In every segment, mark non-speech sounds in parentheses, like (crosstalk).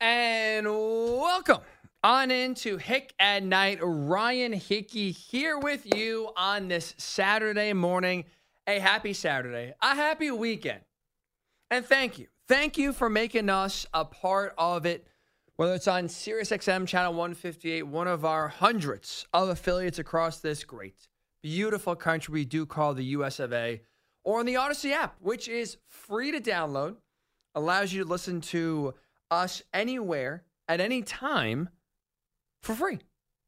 And welcome on into Hick at Night. Ryan Hickey here with you on this Saturday morning. A happy Saturday, a happy weekend. And thank you. Thank you for making us a part of it, whether it's on SiriusXM Channel 158, one of our hundreds of affiliates across this great, beautiful country we do call the US of A, or on the Audacy app, which is free to download, allows you to listen to us anywhere at any time for free.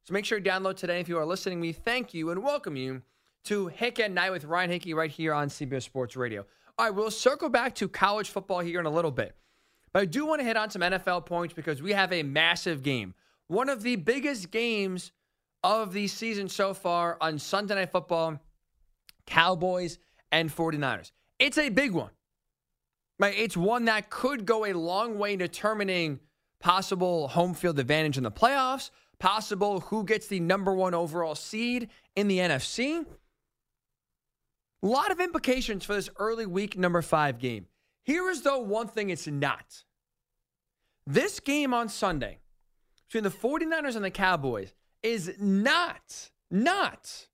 So make sure you download today if you are listening. We thank you and welcome you to Hick at Night with Ryan Hickey right here on CBS Sports Radio. All right, we'll circle back to college football here in a little bit. But I do want to hit on some NFL points because we have a massive game. One of the biggest games of the season so far on Sunday Night Football Cowboys and 49ers. It's a big one. Right? It's one that could go a long way in determining possible home field advantage in the playoffs, possible who gets the number one overall seed in the NFC. A lot of implications for this early week number five game. Here is, though, one thing it's not. This game on Sunday between the 49ers and the Cowboys is not, not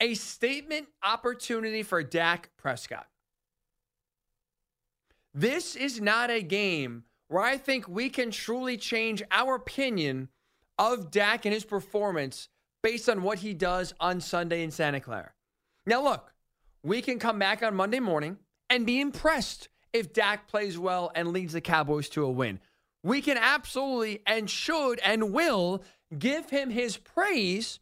a statement opportunity for Dak Prescott. This is not a game where I think we can truly change our opinion of Dak and his performance based on what he does on Sunday in Santa Clara. Now, look, we can come back on Monday morning and be impressed if Dak plays well and leads the Cowboys to a win. We can absolutely and should and will give him his praise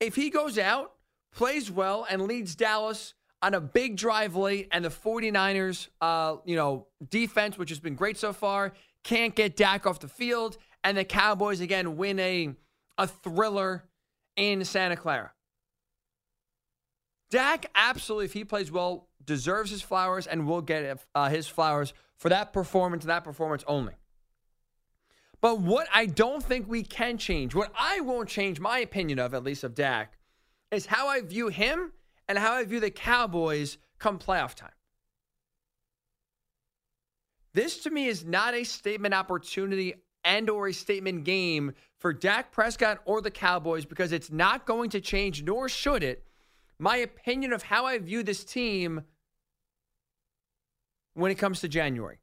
if he goes out, plays well, and leads Dallas on a big drive late and the 49ers, uh, you know, defense, which has been great so far, can't get Dak off the field. And the Cowboys, again, win a, a thriller in Santa Clara. Dak, absolutely, if he plays well, deserves his flowers and will get uh, his flowers for that performance, that performance only. But what I don't think we can change, what I won't change my opinion of, at least of Dak, is how I view him and how I view the Cowboys come playoff time. This to me is not a statement opportunity and or a statement game for Dak Prescott or the Cowboys because it's not going to change nor should it my opinion of how I view this team when it comes to January,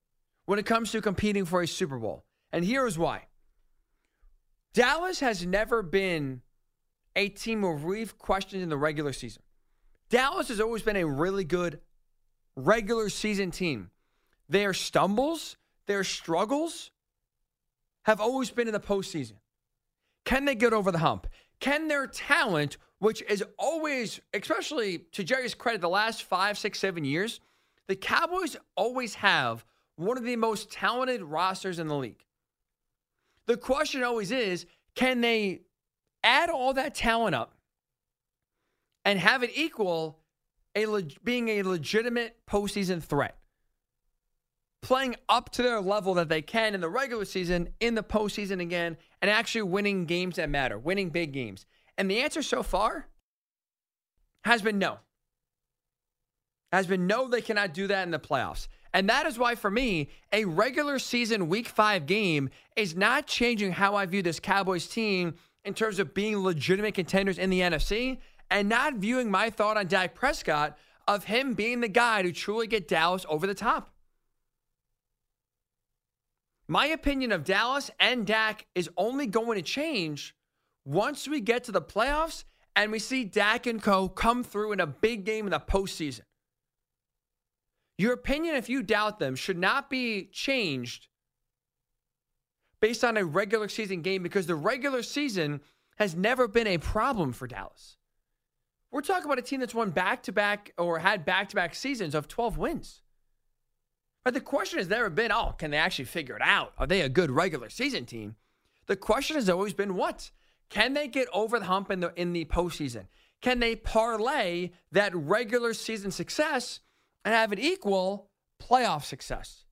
when it comes to competing for a Super Bowl. And here is why. Dallas has never been a team where we've questioned in the regular season. Dallas has always been a really good regular season team. Their stumbles, their struggles have always been in the postseason. Can they get over the hump? Can their talent, which is always, especially to Jerry's credit, the last five, six, seven years, the Cowboys always have one of the most talented rosters in the league. The question always is can they add all that talent up and have it equal a being a legitimate postseason threat. Playing up to their level that they can in the regular season, in the postseason again, and actually winning games that matter, winning big games. And the answer so far has been no. Has been no, they cannot do that in the playoffs. And that is why, for me, a regular season week five game is not changing how I view this Cowboys team in terms of being legitimate contenders in the NFC and not viewing my thought on Dak Prescott of him being the guy to truly get Dallas over the top. My opinion of Dallas and Dak is only going to change once we get to the playoffs and we see Dak and Co. come through in a big game in the postseason. Your opinion, if you doubt them, should not be changed based on a regular season game because the regular season has never been a problem for Dallas. We're talking about a team that's won back to back or had back to back seasons of 12 wins. But the question has never been, oh, can they actually figure it out? Are they a good regular season team? The question has always been, what? Can they get over the hump in the in the postseason? Can they parlay that regular season success and have it equal playoff success?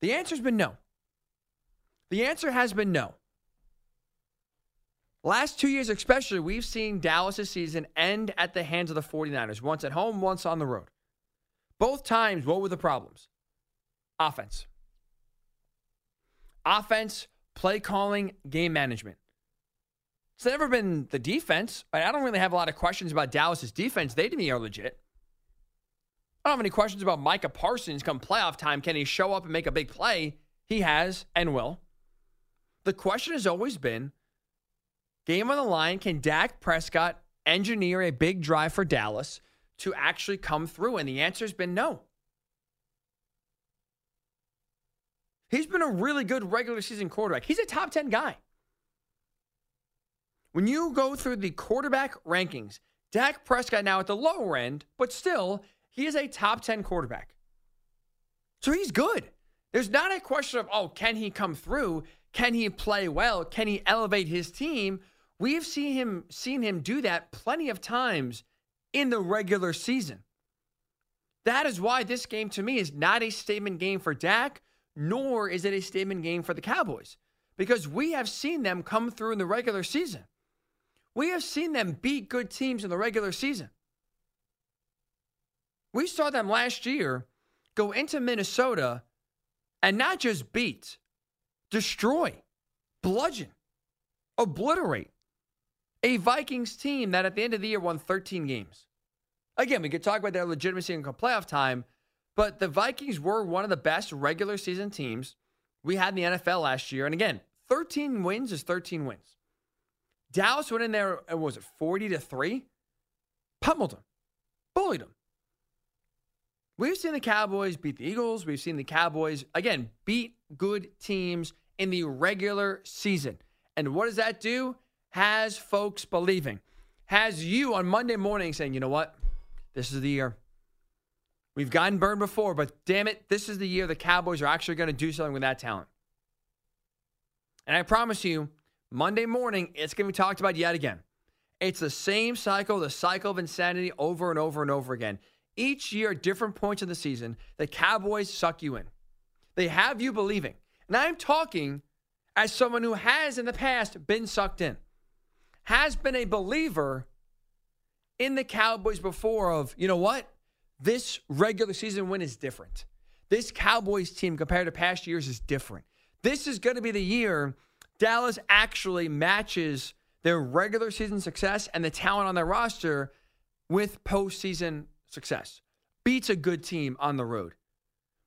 The answer's been no. The answer has been no. Last two years, especially, we've seen Dallas' season end at the hands of the 49ers, once at home, once on the road. Both times, what were the problems? Offense. offense, play calling, game management. It's never been the defense. I don't really have a lot of questions about Dallas's defense. They to me are legit. I don't have any questions about Micah Parsons come playoff time. Can he show up and make a big play? He has and will. The question has always been game on the line, can Dak Prescott engineer a big drive for Dallas to actually come through? And the answer has been no. He's been a really good regular season quarterback. He's a top 10 guy. When you go through the quarterback rankings, Dak Prescott now at the lower end, but still, he is a top 10 quarterback. So he's good. There's not a question of, oh, can he come through? Can he play well? Can he elevate his team? We've seen him seen him do that plenty of times in the regular season. That is why this game to me is not a statement game for Dak, nor is it a statement game for the Cowboys, because we have seen them come through in the regular season. We have seen them beat good teams in the regular season. We saw them last year go into Minnesota and not just beat, destroy, bludgeon, obliterate a Vikings team that at the end of the year won 13 games. Again, we could talk about their legitimacy in playoff time, but the Vikings were one of the best regular season teams we had in the NFL last year. And again, 13 wins is 13 wins. Dallas went in there, uh, and was it 40 to 3? Pummeled them, bullied them. We've seen the Cowboys beat the Eagles. We've seen the Cowboys, again, beat good teams in the regular season. And what does that do? Has folks believing, has you on Monday morning saying, you know what? This is the year. We've gotten burned before, but damn it, this is the year the Cowboys are actually going to do something with that talent. And I promise you, Monday morning, it's going to be talked about yet again. It's the same cycle, the cycle of insanity over and over and over again. Each year, at different points in the season, the Cowboys suck you in. They have you believing. And I'm talking as someone who has in the past been sucked in has been a believer in the Cowboys before of, you know what? This regular season win is different. This Cowboys team compared to past years is different. This is going to be the year Dallas actually matches their regular season success and the talent on their roster with postseason success. Beats a good team on the road.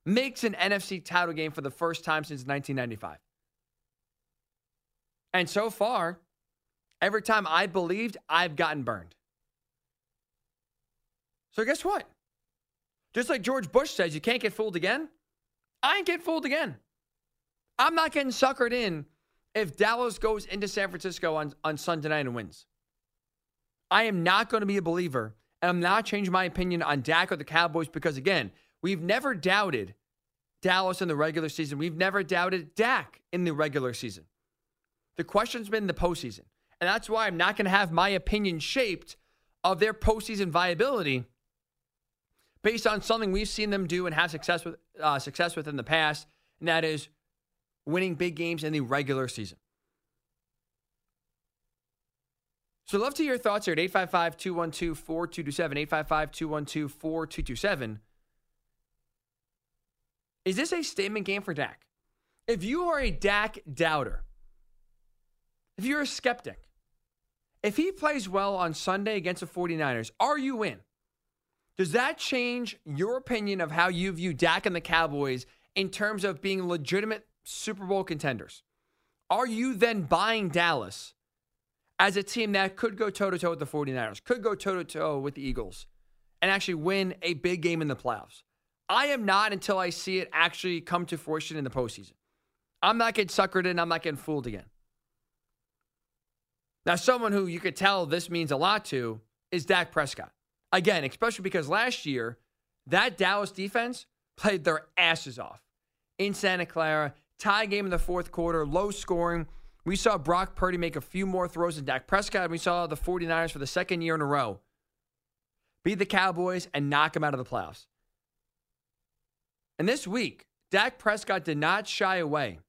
Makes an NFC title game for the first time since 1995. And so far, Every time I believed, I've gotten burned. So guess what? Just like George Bush says, you can't get fooled again. I ain't get fooled again. I'm not getting suckered in if Dallas goes into San Francisco on, on Sunday night and wins. I am not going to be a believer, and I'm not changing my opinion on Dak or the Cowboys because, again, we've never doubted Dallas in the regular season. We've never doubted Dak in the regular season. The question's been the postseason. And that's why I'm not going to have my opinion shaped of their postseason viability based on something we've seen them do and have success with uh, success with in the past, and that is winning big games in the regular season. So, love to hear your thoughts here at 855 212 4227. 855 212 4227. Is this a statement game for Dak? If you are a Dak doubter, if you're a skeptic, if he plays well on Sunday against the 49ers, are you in? Does that change your opinion of how you view Dak and the Cowboys in terms of being legitimate Super Bowl contenders? Are you then buying Dallas as a team that could go toe to toe with the 49ers, could go toe to toe with the Eagles, and actually win a big game in the playoffs? I am not until I see it actually come to fruition in the postseason. I'm not getting suckered in, I'm not getting fooled again. Now, someone who you could tell this means a lot to is Dak Prescott. Again, especially because last year, that Dallas defense played their asses off in Santa Clara. Tie game in the fourth quarter, low scoring. We saw Brock Purdy make a few more throws than Dak Prescott. And we saw the 49ers for the second year in a row beat the Cowboys and knock them out of the playoffs. And this week, Dak Prescott did not shy away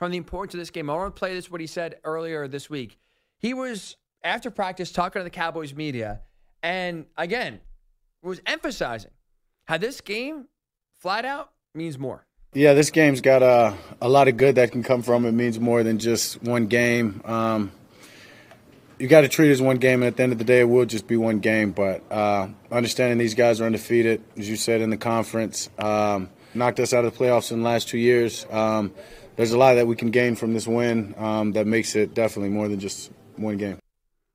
from the importance of this game. I want to play this what he said earlier this week. He was after practice talking to the Cowboys media, and again was emphasizing how this game flat out means more. Yeah, this game's got uh, a lot of good that can come from it. Means more than just one game. Um, you got to treat it as one game, and at the end of the day, it will just be one game. But uh, understanding these guys are undefeated, as you said in the conference, um, knocked us out of the playoffs in the last two years. Um, there's a lot that we can gain from this win um, that makes it definitely more than just one game.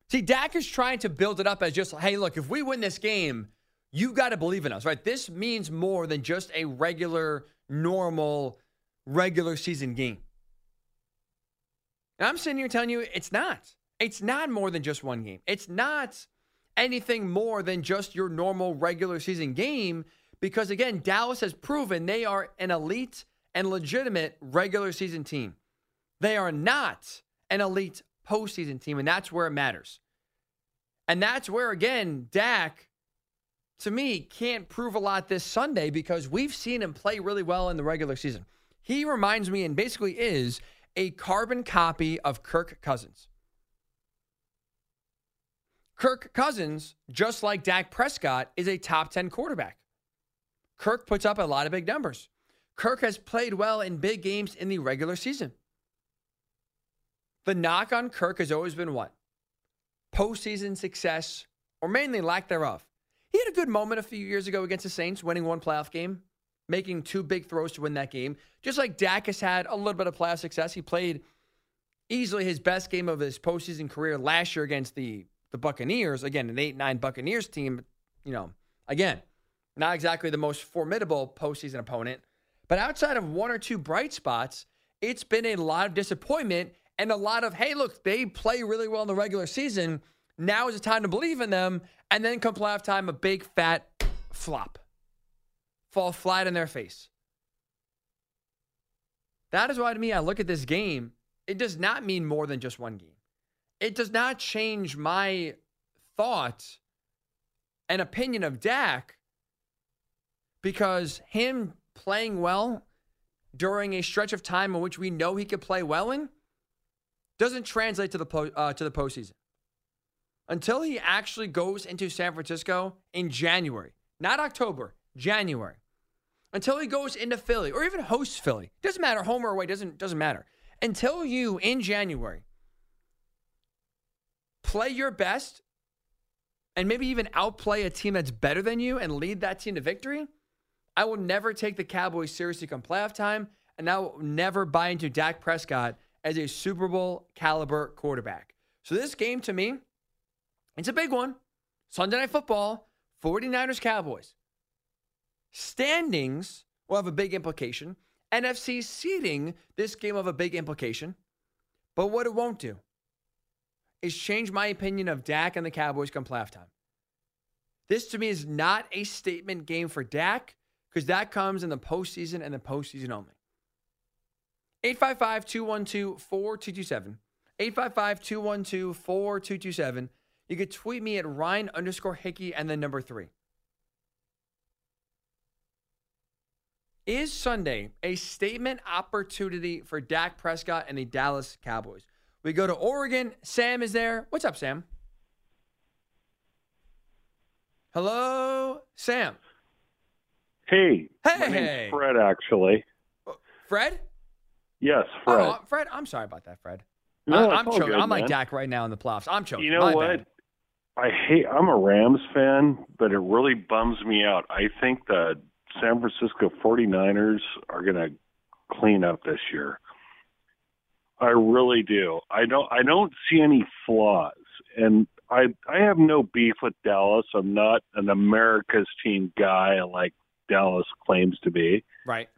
See, Dak is trying to build it up as just, hey, look, if we win this game, you got to believe in us, right? This means more than just a regular, normal, regular season game. And I'm sitting here telling you it's not. It's not more than just one game. It's not anything more than just your normal regular season game because, again, Dallas has proven they are an elite and legitimate regular season team. They are not an elite postseason team, and that's where it matters. And that's where, again, Dak, to me, can't prove a lot this Sunday because we've seen him play really well in the regular season. He reminds me and basically is a carbon copy of Kirk Cousins. Kirk Cousins, just like Dak Prescott, is a top 10 quarterback. Kirk puts up a lot of big numbers. Kirk has played well in big games in the regular season. The knock on Kirk has always been what? Postseason success, or mainly lack thereof. He had a good moment a few years ago against the Saints, winning one playoff game, making two big throws to win that game. Just like Dak has had a little bit of playoff success. He played easily his best game of his postseason career last year against the, the Buccaneers. Again, an 8 9 Buccaneers team, you know, again, not exactly the most formidable postseason opponent. But outside of one or two bright spots, it's been a lot of disappointment and a lot of, hey, look, they play really well in the regular season. Now is the time to believe in them. And then come playoff time, a big fat flop. Fall flat in their face. That is why, to me, I look at this game. It does not mean more than just one game. It does not change my thought and opinion of Dak because him playing well during a stretch of time in which we know he could play well in doesn't translate to the po- uh, to the postseason until he actually goes into San Francisco in January, not October, January. Until he goes into Philly or even hosts Philly, doesn't matter, home or away, doesn't doesn't matter. Until you in January play your best and maybe even outplay a team that's better than you and lead that team to victory, I will never take the Cowboys seriously come playoff time, and I will never buy into Dak Prescott as a Super Bowl caliber quarterback. So this game to me, it's a big one. Sunday Night Football, 49ers Cowboys. Standings will have a big implication. NFC seeding, this game will have a big implication. But what it won't do is change my opinion of Dak and the Cowboys come playoff time. This to me is not a statement game for Dak because that comes in the postseason and the postseason only. 855 212 4227. 855 212 4227. You could tweet me at Ryan underscore Hickey and then number three. Is Sunday a statement opportunity for Dak Prescott and the Dallas Cowboys? We go to Oregon. Sam is there. What's up, Sam? Hello, Sam. Hey. Hey. My name's Fred, actually. Fred? Yes, oh, Fred. Oh, Fred, I'm sorry about that, Fred. No, I, am choking. good, I'm like. Dak right now in the playoffs. I'm choking. You know My what? bad. I hate. I'm a Rams fan, but it really bums me out. I think the San Francisco 49ers are going to clean up this year. I really do. I don't. I don't see any flaws, and I I have no beef with Dallas. I'm not an America's team guy like Dallas claims to be. Right.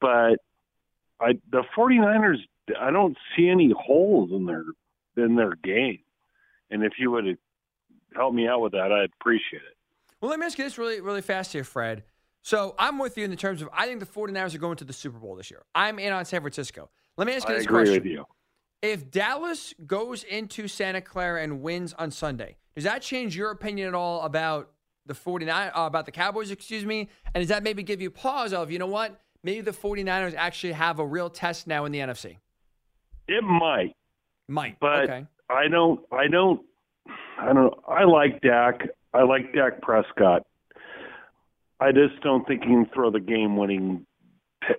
but I the 49ers I don't see any holes in their in their game. And if you would help me out with that, I'd appreciate it. Well, let me ask you this really, really fast here, Fred. So I'm with you in the terms of I think the 49ers are going to the Super Bowl this year. I'm in on San Francisco. Let me ask you I this agree question. with you. If Dallas goes into Santa Clara and wins on Sunday, does that change your opinion at all about the 49 uh, about the Cowboys, excuse me? And does that maybe give you pause of, you know what? Maybe the 49ers actually have a real test now in the NFC. It might, Might. but okay. I don't I don't I don't I like Dak. I like Dak Prescott. I just don't think he can throw the game winning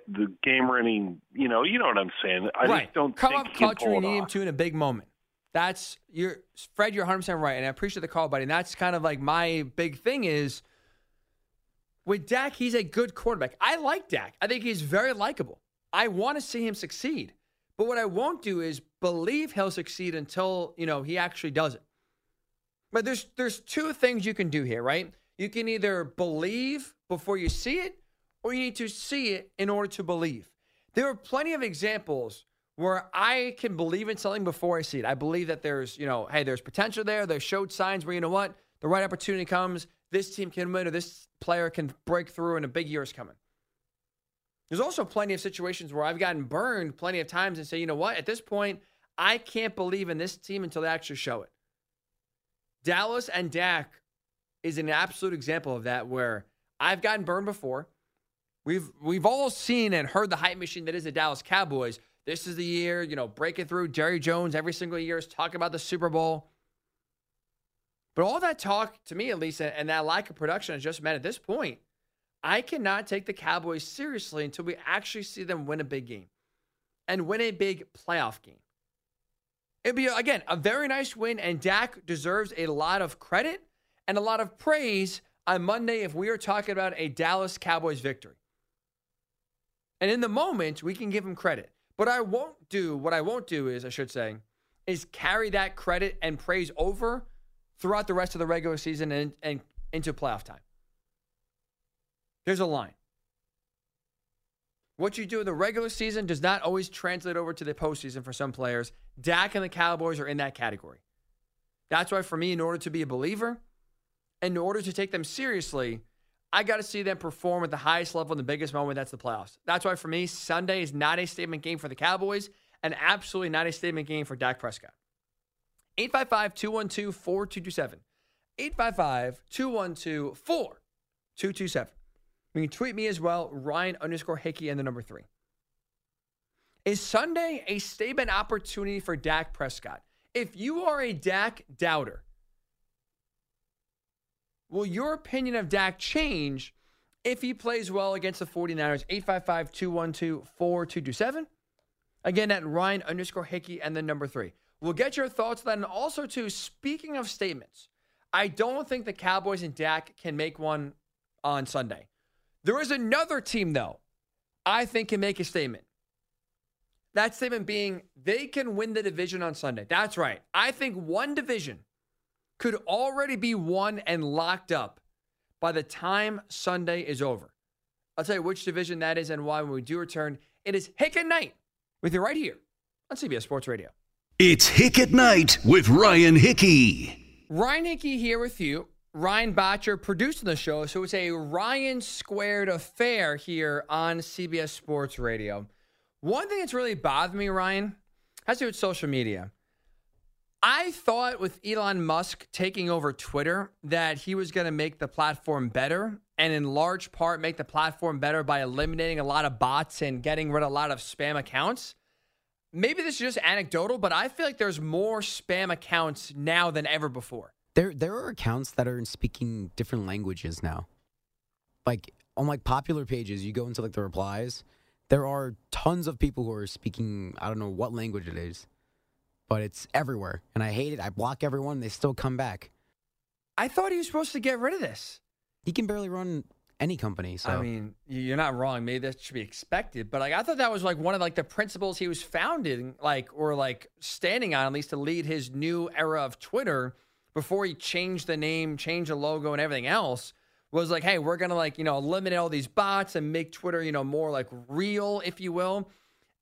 the game winning, You know, you know what I'm saying. I right. just don't come think up he can clutch pull when you it off. to in a big moment. That's you're Fred. You're 100 percent right, and I appreciate the call, buddy. And that's kind of like my big thing is with Dak. He's a good quarterback. I like Dak. I think he's very likable. I want to see him succeed, but what I won't do is believe he'll succeed until you know he actually does it. But there's there's two things you can do here, right? You can either believe before you see it, or you need to see it in order to believe. There are plenty of examples where I can believe in something before I see it. I believe that there's, you know, hey, there's potential there. They showed signs where, you know what, the right opportunity comes, this team can win or this player can break through and a big year is coming. There's also plenty of situations where I've gotten burned plenty of times and say, you know what, at this point, I can't believe in this team until they actually show it. Dallas and Dak is an absolute example of that where I've gotten burned before. We've we've all seen and heard the hype machine that is the Dallas Cowboys. This is the year, you know, breaking through. Jerry Jones every single year is talking about the Super Bowl. But all that talk, to me at least, and that lack of production has just meant at this point, I cannot take the Cowboys seriously until we actually see them win a big game and win a big playoff game. It'd be, again, a very nice win, and Dak deserves a lot of credit and a lot of praise on Monday if we are talking about a Dallas Cowboys victory. And in the moment, we can give him credit. But I won't do, what I won't do is, I should say, is carry that credit and praise over throughout the rest of the regular season and, and into playoff time. There's a line. What you do in the regular season does not always translate over to the postseason for some players. Dak and the Cowboys are in that category. That's why, for me, in order to be a believer, in order to take them seriously, I got to see them perform at the highest level in the biggest moment. That's the playoffs. That's why, for me, Sunday is not a statement game for the Cowboys and absolutely not a statement game for Dak Prescott. 855 212 4227. 855 212 4227. You can tweet me as well, Ryan underscore Hickey and the number three. Is Sunday a statement opportunity for Dak Prescott? If you are a Dak doubter, will your opinion of Dak change if he plays well against the 49ers? 855 212 4227. Again, at Ryan underscore Hickey and the number three. We'll get your thoughts on that. And also, too, speaking of statements, I don't think the Cowboys and Dak can make one on Sunday. There is another team, though, I think can make a statement. That statement being they can win the division on Sunday. That's right. I think one division could already be won and locked up by the time Sunday is over. I'll tell you which division that is and why when we do return. It is Hick at Night with you right here on CBS Sports Radio. It's Hick at Night with Ryan Hickey. Ryan Hickey here with you. Ryan Botcher producing the show, so it's a Ryan squared affair here on CBS Sports Radio. One thing that's really bothered me, Ryan, has to do with social media. I thought with Elon Musk taking over Twitter that he was going to make the platform better and in large part make the platform better by eliminating a lot of bots and getting rid of a lot of spam accounts. Maybe this is just anecdotal, but I feel like there's more spam accounts now than ever before. There, there are accounts that are speaking different languages now. Like on like popular pages, you go into like the replies. There are tons of people who are speaking. I don't know what language it is, but it's everywhere, and I hate it. I block everyone. They still come back. I thought he was supposed to get rid of this. He can barely run any company. So I mean, you're not wrong. Maybe that should be expected, but like I thought that was like one of like the principles he was founded, like or like standing on at least to lead his new era of Twitter before he changed the name, changed the logo, and everything else. Was like, hey, we're gonna like you know eliminate all these bots and make Twitter you know more like real, if you will.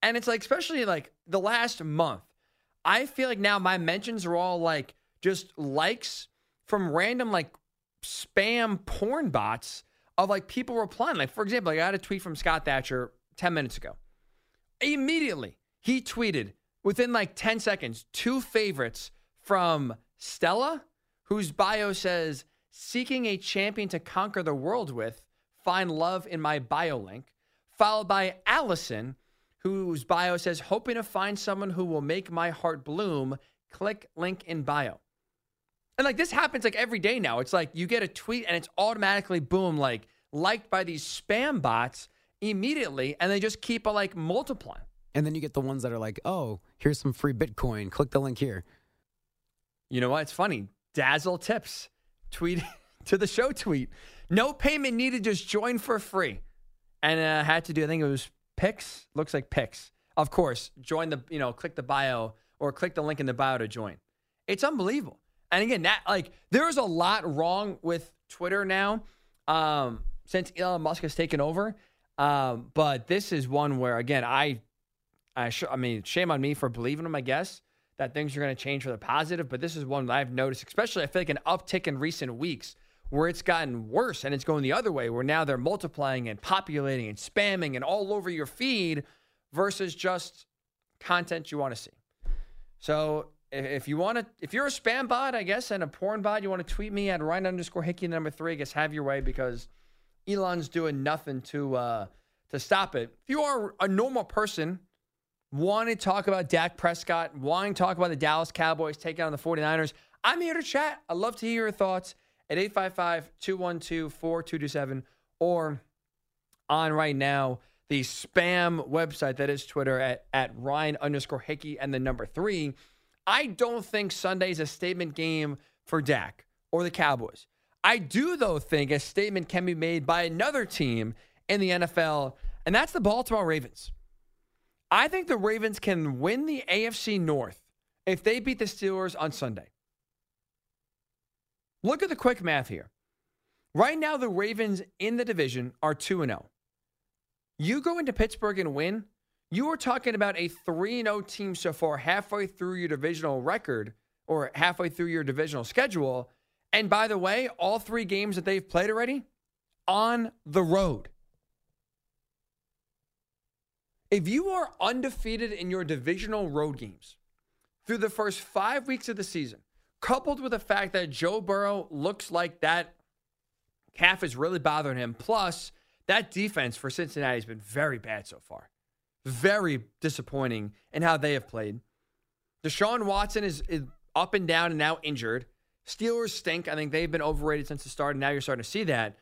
And it's like especially like the last month, I feel like now my mentions are all like just likes from random like spam porn bots of like people replying. Like, for example, I got a tweet from Scott Thatcher 10 minutes ago. Immediately, he tweeted within like 10 seconds two favorites from Stella, whose bio says, Seeking a champion to conquer the world with, find love in my bio link, followed by Allison, whose bio says, Hoping to find someone who will make my heart bloom, click link in bio. And like this happens like every day now. It's like you get a tweet and it's automatically boom, like liked by these spam bots immediately, and they just keep like multiplying. And then you get the ones that are like, oh, here's some free Bitcoin. Click the link here. You know what? It's funny. Dazzle tips tweet (laughs) to the show tweet. No payment needed. Just join for free. And uh, had to do. I think it was picks. Looks like picks. Of course, join the. You know, click the bio or click the link in the bio to join. It's unbelievable. And again, that like there is a lot wrong with Twitter now um, since Elon Musk has taken over. Um, but this is one where again, I, I, sh- I mean, shame on me for believing him. I guess that things are going to change for the positive. But this is one that I've noticed, especially I feel like an uptick in recent weeks where it's gotten worse and it's going the other way, where now they're multiplying and populating and spamming and all over your feed versus just content you want to see. So if, you want to, if you're a spam bot, I guess, and a porn bot, you want to tweet me at Ryan underscore Hickey number three. I guess have your way because Elon's doing nothing to uh, to stop it. If you are a normal person, want to talk about Dak Prescott, wanting to talk about the Dallas Cowboys taking on the 49ers, I'm here to chat. I'd love to hear your thoughts at 855 212 4227 or on right now the spam website that is Twitter at, at Ryan underscore Hickey and the number three. I don't think Sunday's a statement game for Dak or the Cowboys. I do, though, think a statement can be made by another team in the NFL, and that's the Baltimore Ravens. I think the Ravens can win the AFC North if they beat the Steelers on Sunday. Look at the quick math here. Right now, the Ravens in the division are 2 0. You go into Pittsburgh and win, you are talking about a 3 0 team so far, halfway through your divisional record or halfway through your divisional schedule. And by the way, all three games that they've played already on the road. If you are undefeated in your divisional road games through the first five weeks of the season, coupled with the fact that Joe Burrow looks like that calf is really bothering him, plus that defense for Cincinnati has been very bad so far. Very disappointing in how they have played. Deshaun Watson is, is up and down and now injured. Steelers stink. I think they've been overrated since the start, and now you're starting to see that.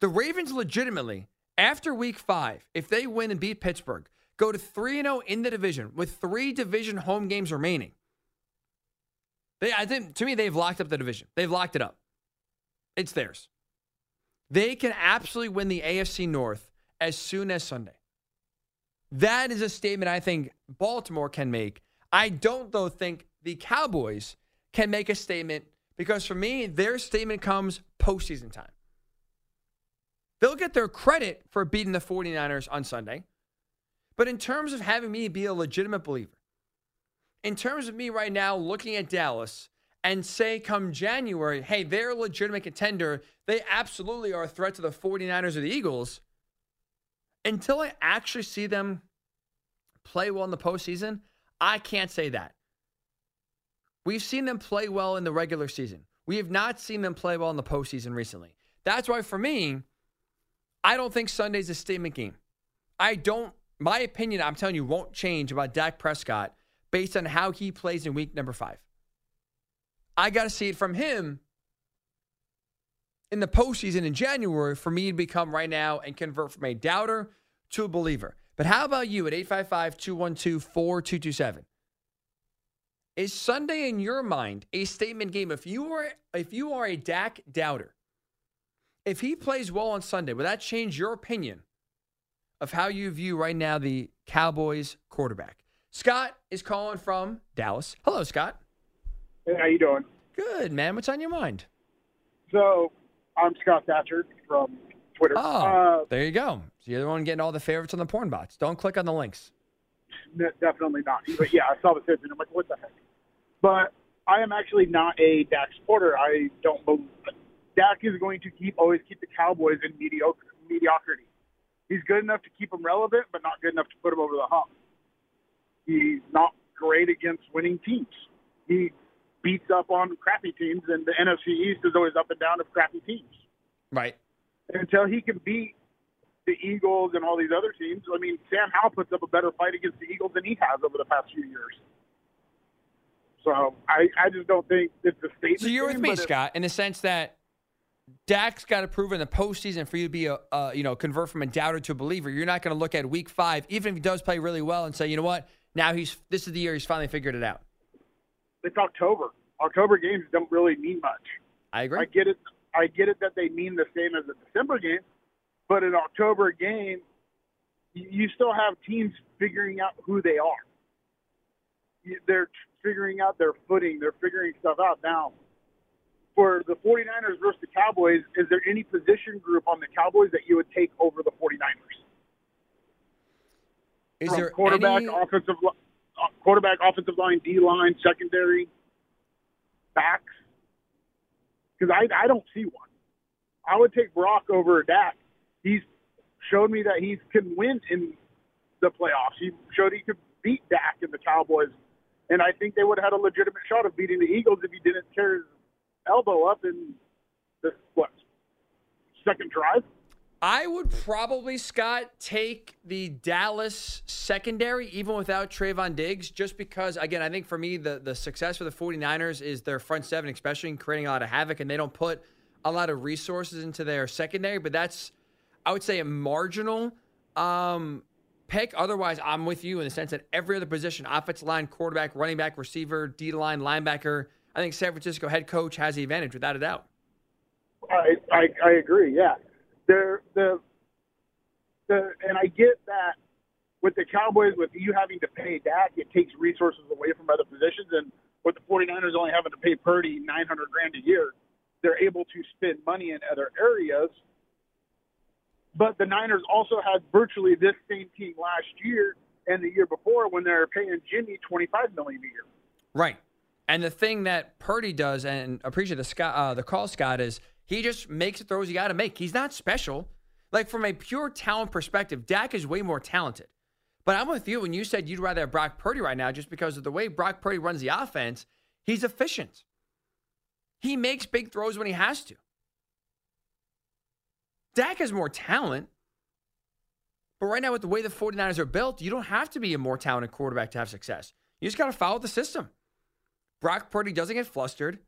The Ravens legitimately, after week five, if they win and beat Pittsburgh, go to 3 0 in the division with three division home games remaining. They, I think, to me, they've locked up the division. They've locked it up. It's theirs. They can absolutely win the AFC North as soon as Sunday. That is a statement I think Baltimore can make. I don't, though, think the Cowboys can make a statement because for me, their statement comes postseason time. They'll get their credit for beating the 49ers on Sunday. But in terms of having me be a legitimate believer, in terms of me right now looking at Dallas and say come January, hey, they're a legitimate contender. They absolutely are a threat to the 49ers or the Eagles. Until I actually see them play well in the postseason, I can't say that. We've seen them play well in the regular season. We have not seen them play well in the postseason recently. That's why, for me, I don't think Sunday's a statement game. I don't, my opinion, I'm telling you, won't change about Dak Prescott based on how he plays in week number five. I got to see it from him in the postseason in January for me to become right now and convert from a doubter to a believer. But how about you at 855 212 4227? Is Sunday in your mind a statement game? If you are if you are a Dak doubter, if he plays well on Sunday, will that change your opinion of how you view right now the Cowboys quarterback? Scott is calling from Dallas. Hello, Scott. Hey, how you doing? Good, man. What's on your mind? So, I'm Scott Thatcher from Twitter. Oh, Uh, there you go. So you're the one getting all the favorites on the porn bots. Don't click on the links. n- definitely not. But yeah, I saw the fifth and I'm like, what the heck? But I am actually not a Dak supporter. I don't believe Dak is going to keep always keep the Cowboys in mediocre mediocrity. He's good enough to keep them relevant, but not good enough to put them over the hump. He's not great against winning teams. He beats up on crappy teams, and the NFC East is always up and down of crappy teams. Right. until he can beat the Eagles and all these other teams. I mean, Sam Howell puts up a better fight against the Eagles than he has over the past few years. So I, I just don't think it's a statement. So you're with me, Scott, in the sense that Dak's got to prove in the postseason for you to be a, uh, you know, convert from a doubter to a believer. You're not going to look at week five, even if he does play really well, and say, you know what, now he's this is the year he's finally figured it out. It's October. October games don't really mean much. I agree. I get it. I get it that they mean the same as a December game, but an October game, you you still have teams figuring out who they are. They're figuring out their footing. They're figuring stuff out now. For the 49ers versus the Cowboys, is there any position group on the Cowboys that you would take over the 49ers? Is From there quarterback, any, offensive, uh, quarterback, offensive line, D line, secondary, backs? Because I, I don't see one. I would take Brock over Dak. He's showed me that he can win in the playoffs. He showed he could beat Dak and the Cowboys, and I think they would have had a legitimate shot of beating the Eagles if he didn't tear his elbow up in the what second drive. I would probably, Scott, take the Dallas secondary, even without Trevon Diggs, just because, again, I think for me, the, the success for the 49ers is their front seven, especially in creating a lot of havoc, and they don't put a lot of resources into their secondary, but that's, I would say, a marginal um, pick. Otherwise, I'm with you in the sense that every other position, offensive line, quarterback, running back, receiver, D line, linebacker, I think San Francisco head coach has the advantage without a doubt. I, I I agree. Yeah, the the the and I get that with the Cowboys, with you having to pay Dak, it takes resources away from other positions, and with the 49ers only having to pay Purdy 900 grand a year, they're able to spend money in other areas. But the Niners also had virtually this same team last year and the year before when they're paying Jimmy 25 million a year. Right. And the thing that Purdy does, and appreciate the Scott, uh, the call, Scott, is he just makes the throws you got to make. He's not special. Like from a pure talent perspective, Dak is way more talented. But I'm with you when you said you'd rather have Brock Purdy right now, just because of the way Brock Purdy runs the offense. He's efficient. He makes big throws when he has to. Dak has more talent. But right now, with the way the 49ers are built, you don't have to be a more talented quarterback to have success. You just got to follow the system. Brock Purdy doesn't get flustered,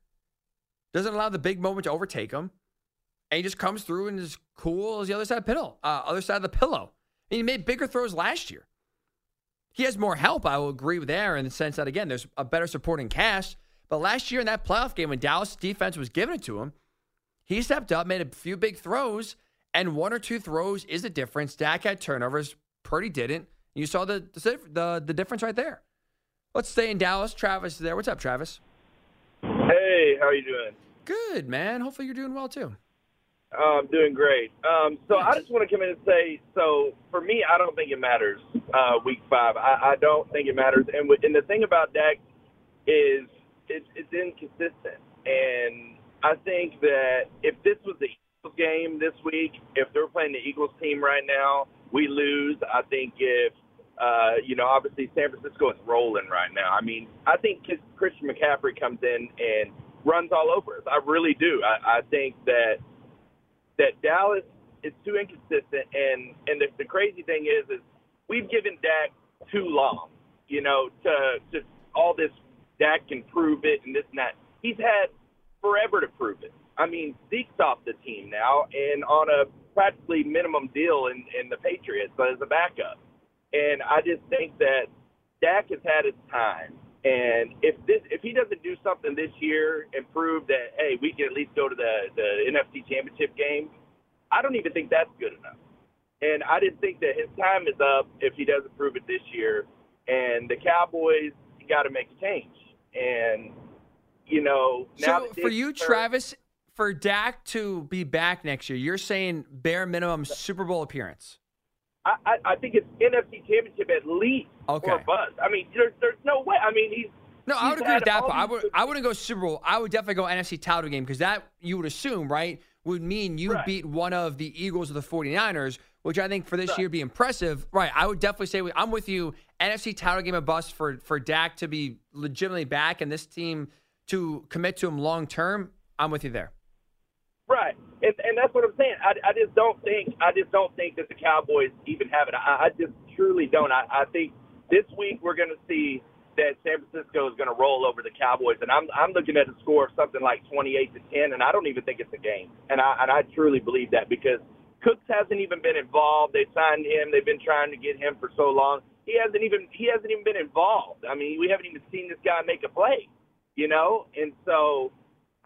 doesn't allow the big moment to overtake him, and he just comes through and is cool as the other side of the pillow. Uh, other side of the pillow. And he made bigger throws last year. He has more help. I will agree with there in the sense that again, there's a better supporting cast. But last year in that playoff game, when Dallas defense was giving it to him, he stepped up, made a few big throws, and one or two throws is the difference. Dak had turnovers, Purdy didn't. You saw the the the difference right there. Let's stay in Dallas. Travis is there. What's up, Travis? Hey, how are you doing? Good, man. Hopefully you're doing well too. I'm doing great. Um, so I just want to come in and say, so for me, I don't think it matters uh, week five. I, I don't think it matters. And, and the thing about Dak is it's, it's inconsistent. And I think that if this was the Eagles game this week, if they're playing the Eagles team right now, we lose. I think if uh, you know, obviously San Francisco is rolling right now. I mean, I think Christian McCaffrey comes in and runs all over us. I really do. I, I think that that Dallas is too inconsistent, and and the, the crazy thing is, is we've given Dak too long. You know, to to all this Dak can prove it and this and that. He's had forever to prove it. I mean, Zeke's off the team now and on a practically minimum deal in in the Patriots, but as a backup. And I just think that Dak has had his time. And if this if he doesn't do something this year and prove that hey we can at least go to the the NFC Championship game, I don't even think that's good enough. And I just think that his time is up if he doesn't prove it this year. And the Cowboys got to make a change. And you know now So for you, hurt- Travis, for Dak to be back next year, you're saying bare minimum Super Bowl appearance. I, I, I think it's NFC Championship at least Okay. or bust. I mean, there's there's no way. I mean, he's No, I would agree with that. Part. I would I wouldn't go Super Bowl. I would definitely go NFC title game because that you would assume, right, would mean you Right. beat one of the Eagles or the 49ers, which I think for this Right. year would be impressive. Right. I would definitely say I'm with you. NFC title game a bust for for Dak to be legitimately back and this team to commit to him long term. I'm with you there. Right, and that's what I'm saying. I, I just don't think I just don't think that the Cowboys even have it. I, I just truly don't. I, I think this week we're going to see that San Francisco is going to roll over the Cowboys, and I'm I'm looking at a score of something like 28 to 10, and I don't even think it's a game, and I and I truly believe that because Cooks hasn't even been involved. They signed him. They've been trying to get him for so long. He hasn't even he hasn't even been involved. I mean, we haven't even seen this guy make a play, you know. And so,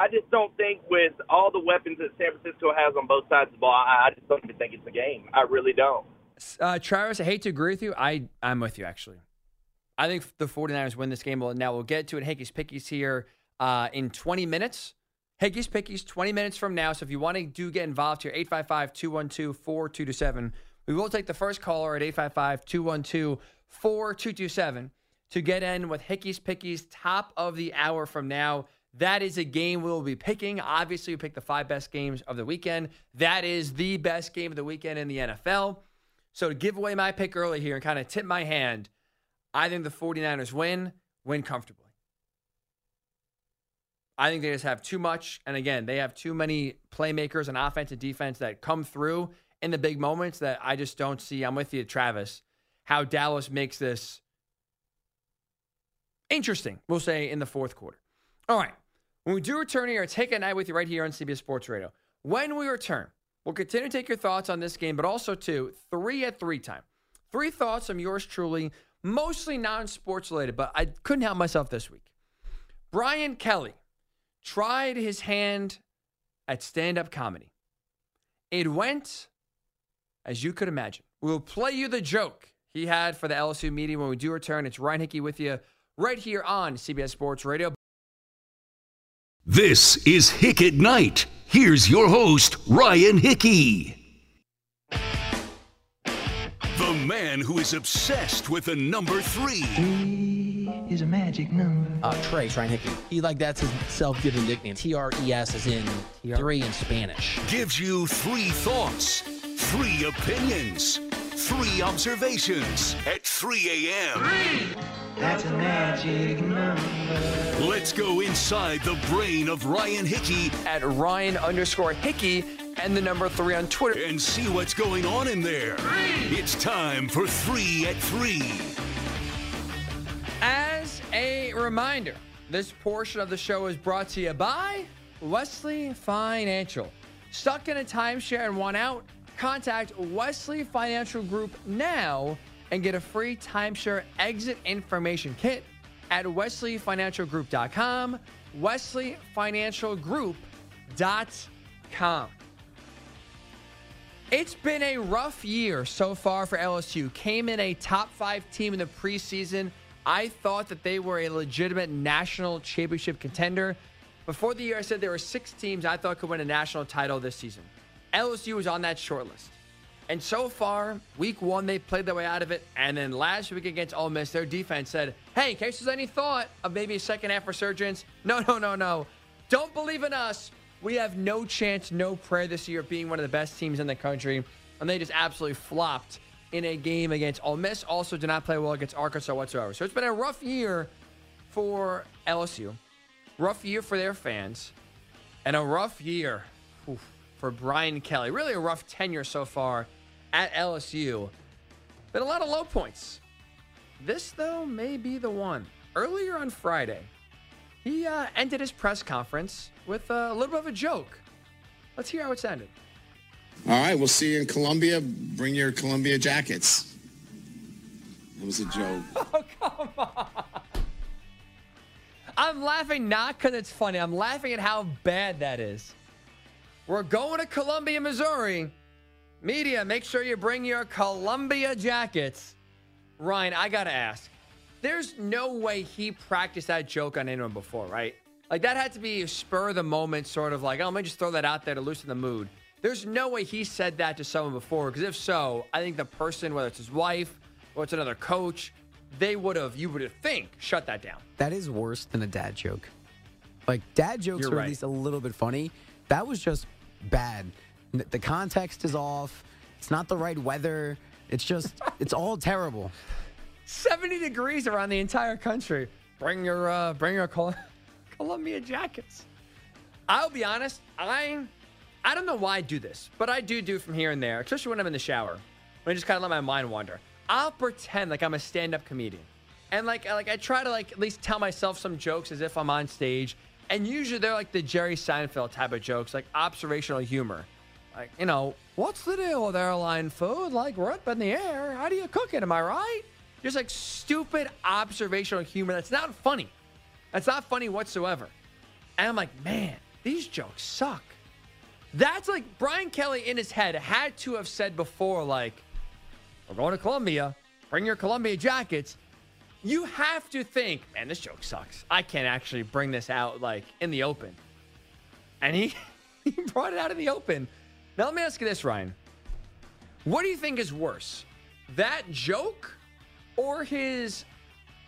I just don't think with all the weapons that San Francisco has on both sides of the ball, I, just don't even think it's a game. I really don't. Uh, Travis, I hate to agree with you. I, I'm with you, actually. I think the 49ers win this game. Now we'll get to it. Hickey's Pickies here uh, in 20 minutes. Hickey's Pickies, 20 minutes from now. So if you want to do get involved here, 855 212 4227. We will take the first caller at 855 212 4227 to get in with Hickey's Pickies, top of the hour from now. That is a game we will be picking. Obviously, we pick the five best games of the weekend. That is the best game of the weekend in the NFL. So to give away my pick early here and kind of tip my hand, I think the 49ers win, win comfortably. I think they just have too much. And again, they have too many playmakers and offense and defense that come through in the big moments that I just don't see. I'm with you, Travis, how Dallas makes this interesting, we'll say, in the fourth quarter. All right. When we do return here, Hick at Night with you right here on CBS Sports Radio. When we return, we'll continue to take your thoughts on this game, but also to three at three time. Three thoughts from yours truly, mostly non sports related, but I couldn't help myself this week. Brian Kelly tried his hand at stand up comedy. It went as you could imagine. We'll play you the joke he had for the LSU meeting when we do return. It's Ryan Hickey with you right here on CBS Sports Radio. This is Hick at Night. Here's your host, Ryan Hickey. The man who is obsessed with the number three. Three is a magic number. Uh, Trey, Ryan Hickey. He like that's his self-given nickname. T R E S is in three in Spanish. Gives you three thoughts, three opinions, three observations at 3 a.m. That's a magic number. Let's go inside the brain of Ryan Hickey At Ryan underscore Hickey and the number three on Twitter. and see what's going on in there. It's time for three at three. As a reminder, this portion of the show is brought to you by Wesley Financial. Stuck in a timeshare and want out? Contact Wesley Financial Group now and get a free timeshare exit information kit at wesleyfinancialgroup.com. Wesleyfinancialgroup.com. It's been a rough year so far for LSU. Came in a top five team in the preseason. I thought that they were a legitimate national championship contender. Before the year, I said there were six teams I thought could win a national title this season. LSU was on that short list. And so far, week one, they played their way out of it. And then last week against Ole Miss, their defense said, hey, in case there's any thought of maybe a second half resurgence, no, no, no, no. Don't believe in us. We have no chance, no prayer this year of being one of the best teams in the country. And they just absolutely flopped in a game against Ole Miss. Also, did not play well against Arkansas whatsoever. So it's been a rough year for LSU, rough year for their fans, and a rough year oof, for Brian Kelly. Really a rough tenure so far at LSU. Been a lot of low points. This, though, may be the one. Earlier on Friday, he uh, ended his press conference with uh, a little bit of a joke. Let's hear how it sounded. All right, we'll see you in Columbia. Bring your Columbia jackets. It was a joke. (laughs) Oh, come on. I'm laughing not because it's funny. I'm laughing at how bad that is. We're going to Columbia, Missouri. Media, make sure you bring your Columbia jackets. Ryan, I got to ask. There's no way he practiced that joke on anyone before, right? Like that had to be a spur of the moment, sort of like, oh, let me just throw that out there to loosen the mood. There's no way he said that to someone before, because if so, I think the person, whether it's his wife or it's another coach, they would have, you would have think, shut that down. That is worse than a dad joke. Like dad jokes You're are right. at least a little bit funny. That was just bad. The context is off. It's not the right weather. It's just (laughs) it's all terrible. 70 degrees around the entire country. Bring your uh, bring your Col- (laughs) Columbia jackets. I'll be honest, I I don't know why I do this, but I do do from here and there, especially when I'm in the shower. When I just kind of let my mind wander. I'll pretend like I'm a stand-up comedian. And like, like I try to like at least tell myself some jokes as if I'm on stage. And usually they're like the Jerry Seinfeld type of jokes, like observational humor. Like, you know, what's the deal with airline food? Like, we're up in the air. How do you cook it? Am I right? Just like stupid observational humor that's not funny. That's not funny whatsoever. And I'm like, man, these jokes suck. That's like Brian Kelly in his head had to have said before, like, we're going to Columbia. Bring your Columbia jackets. You have to think, man, this joke sucks. I can't actually bring this out like in the open. And he, (laughs) he brought it out in the open. Now let me ask you this, Ryan. What do you think is worse? That joke or his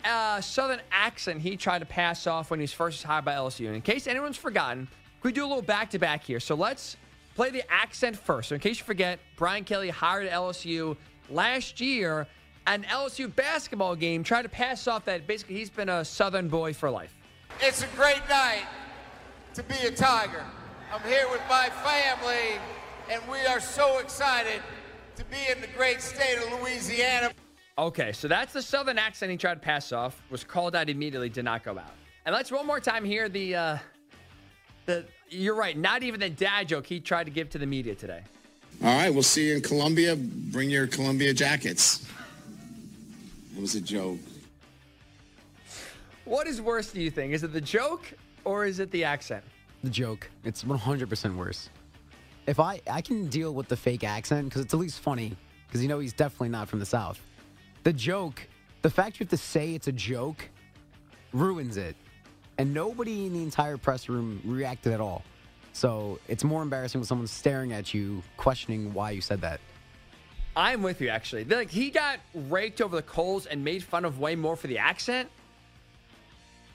uh, southern accent he tried to pass off when he was first hired by LSU? And in case anyone's forgotten, we do a little back to back here. So let's play the accent first. So in case you forget, Brian Kelly hired LSU last year. An LSU basketball game tried to pass off that basically he's been a Southern boy for life. It's a great night to be a Tiger. I'm here with my family, and we are so excited to be in the great state of Louisiana. Okay, so that's the Southern accent he tried to pass off. Was called out immediately, did not go out. And let's one more time hear the uh, the. You're right, not even the dad joke he tried to give to the media today. All right, we'll see you in Columbia. Bring your Columbia jackets. It was a joke. What is worse, do you think? Is it the joke or is it the accent? The joke. It's 100% worse. If I I can deal with the fake accent because it's at least funny because you know he's definitely not from the South. The joke, the fact you have to say it's a joke, ruins it, and nobody in the entire press room reacted at all. So it's more embarrassing when someone's staring at you, questioning why you said that. I'm with you actually. Like he got raked over the coals and made fun of way more for the accent.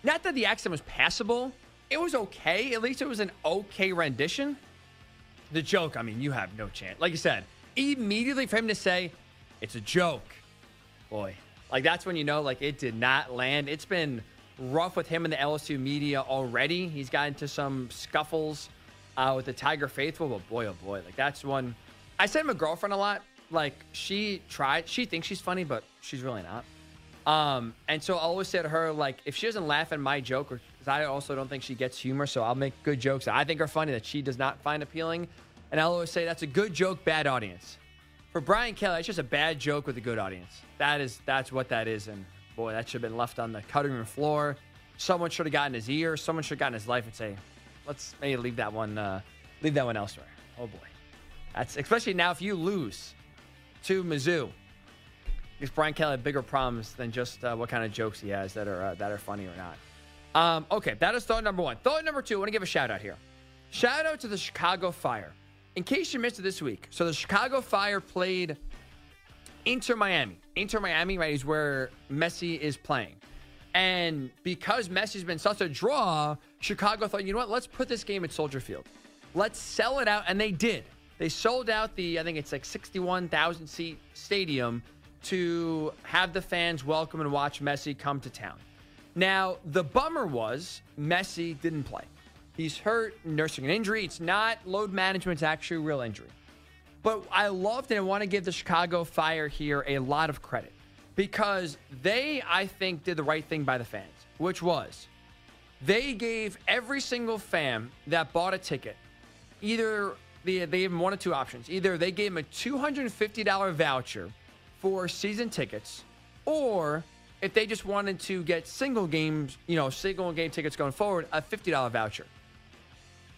Not that the accent was passable. It was okay. At least it was an okay rendition. The joke, I mean, you have no chance. Like you said, immediately for him to say, it's a joke. Boy, like that's when you know, like it did not land. It's been rough with him in the LSU media already. He's got into some scuffles uh, with the Tiger Faithful, but boy, oh boy, like that's one. I said my girlfriend a lot. Like she tried, she thinks she's funny, but she's really not. Um, and so I always say to her, like, if she doesn't laugh at my joke, or I also don't think she gets humor, so I'll make good jokes that I think are funny that she does not find appealing. And I'll always say that's a good joke, bad audience. For Brian Kelly, it's just a bad joke with a good audience. That is that's what that is. And boy, that should have been left on the cutting room floor. Someone should have gotten his ear. Someone should have gotten his life and say, let's maybe leave that one, uh, leave that one elsewhere. Oh boy, that's especially now if you lose to Mizzou. Because Brian Kelly had bigger problems than just uh, what kind of jokes he has that are uh, that are funny or not. Um, okay, that is thought number one. Thought number two. I want to give a shout out here. Shout out to the Chicago Fire. In case you missed it this week, so the Chicago Fire played Inter Miami. Inter Miami, right, is where Messi is playing. And because Messi's been such a draw, Chicago thought, you know what, let's put this game at Soldier Field. Let's sell it out. And they did. They sold out the, I think it's like 61,000 seat stadium to have the fans welcome and watch Messi come to town. Now, the bummer was Messi didn't play. He's hurt, nursing an injury. It's not load management, it's actually a real injury. But I loved and I want to give the Chicago Fire here a lot of credit because they, I think, did the right thing by the fans, which was they gave every single fan that bought a ticket either they, gave him one of two options. Either they gave him a $250 voucher for season tickets, or if they just wanted to get single games, you know, single game tickets going forward, a $50 voucher.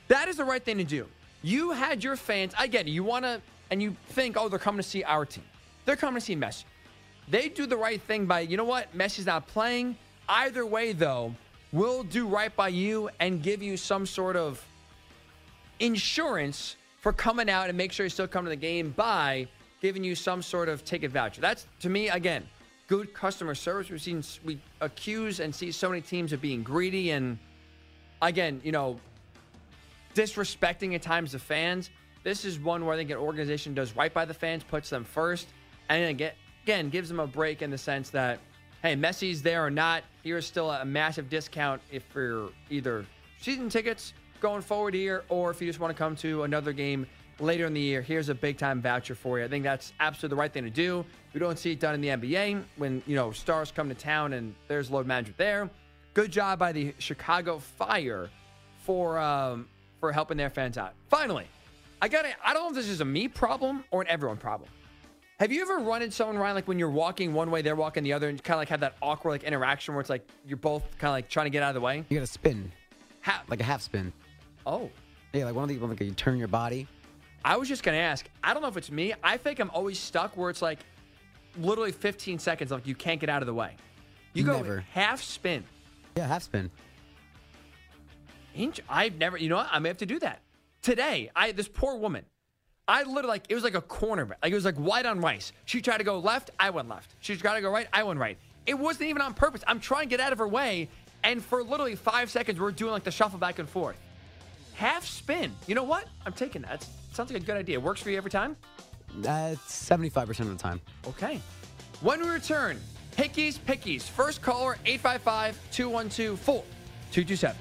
That is the right thing to do. You had your fans, I get it, you want to, and you think, oh, they're coming to see our team. They're coming to see Messi. They do the right thing by, you know what, Messi's not playing. Either way, though, we'll do right by you and give you some sort of insurance for coming out and make sure you still come to the game by giving you some sort of ticket voucher. That's to me again good customer service. We've seen we accuse and see so many teams of being greedy and again, you know, disrespecting at times the fans. This is one where I think an organization does right by the fans, puts them first, and again, again gives them a break in the sense that hey, Messi's there or not, here's still a massive discount if you're either season tickets going forward here, or if you just want to come to another game later in the year, here's a big time voucher for you. I think that's absolutely the right thing to do. We don't see it done in the NBA when, you know, stars come to town and there's load management there. Good job by the Chicago Fire for um, for helping their fans out. Finally, I got it. I don't know if this is a me problem or an everyone problem. Have you ever run into someone, Ryan, like when you're walking one way, they're walking the other, and kind of like have that awkward like interaction where it's like you're both kind of like trying to get out of the way? You got to spin, How? like a half spin. Oh, Yeah, like one of the like you turn your body. I was just gonna ask. I don't know if it's me. I think I'm always stuck where it's like literally 15 seconds, like you can't get out of the way. You go Never. half spin. Yeah, half spin. Inch. I've never. You know what? I may have to do that today. I this poor woman. I literally like it was like a corner, like it was like white on rice. She tried to go left, I went left. She tried to go right, I went right. It wasn't even on purpose. I'm trying to get out of her way, and for literally five seconds, we're doing like the shuffle back and forth. Half spin. You know what? I'm taking that. sounds like a good idea. Works for you every time. That's seventy-five percent of the time. Okay. When we return, Hickeys Pickies. First caller, 855 212 4227.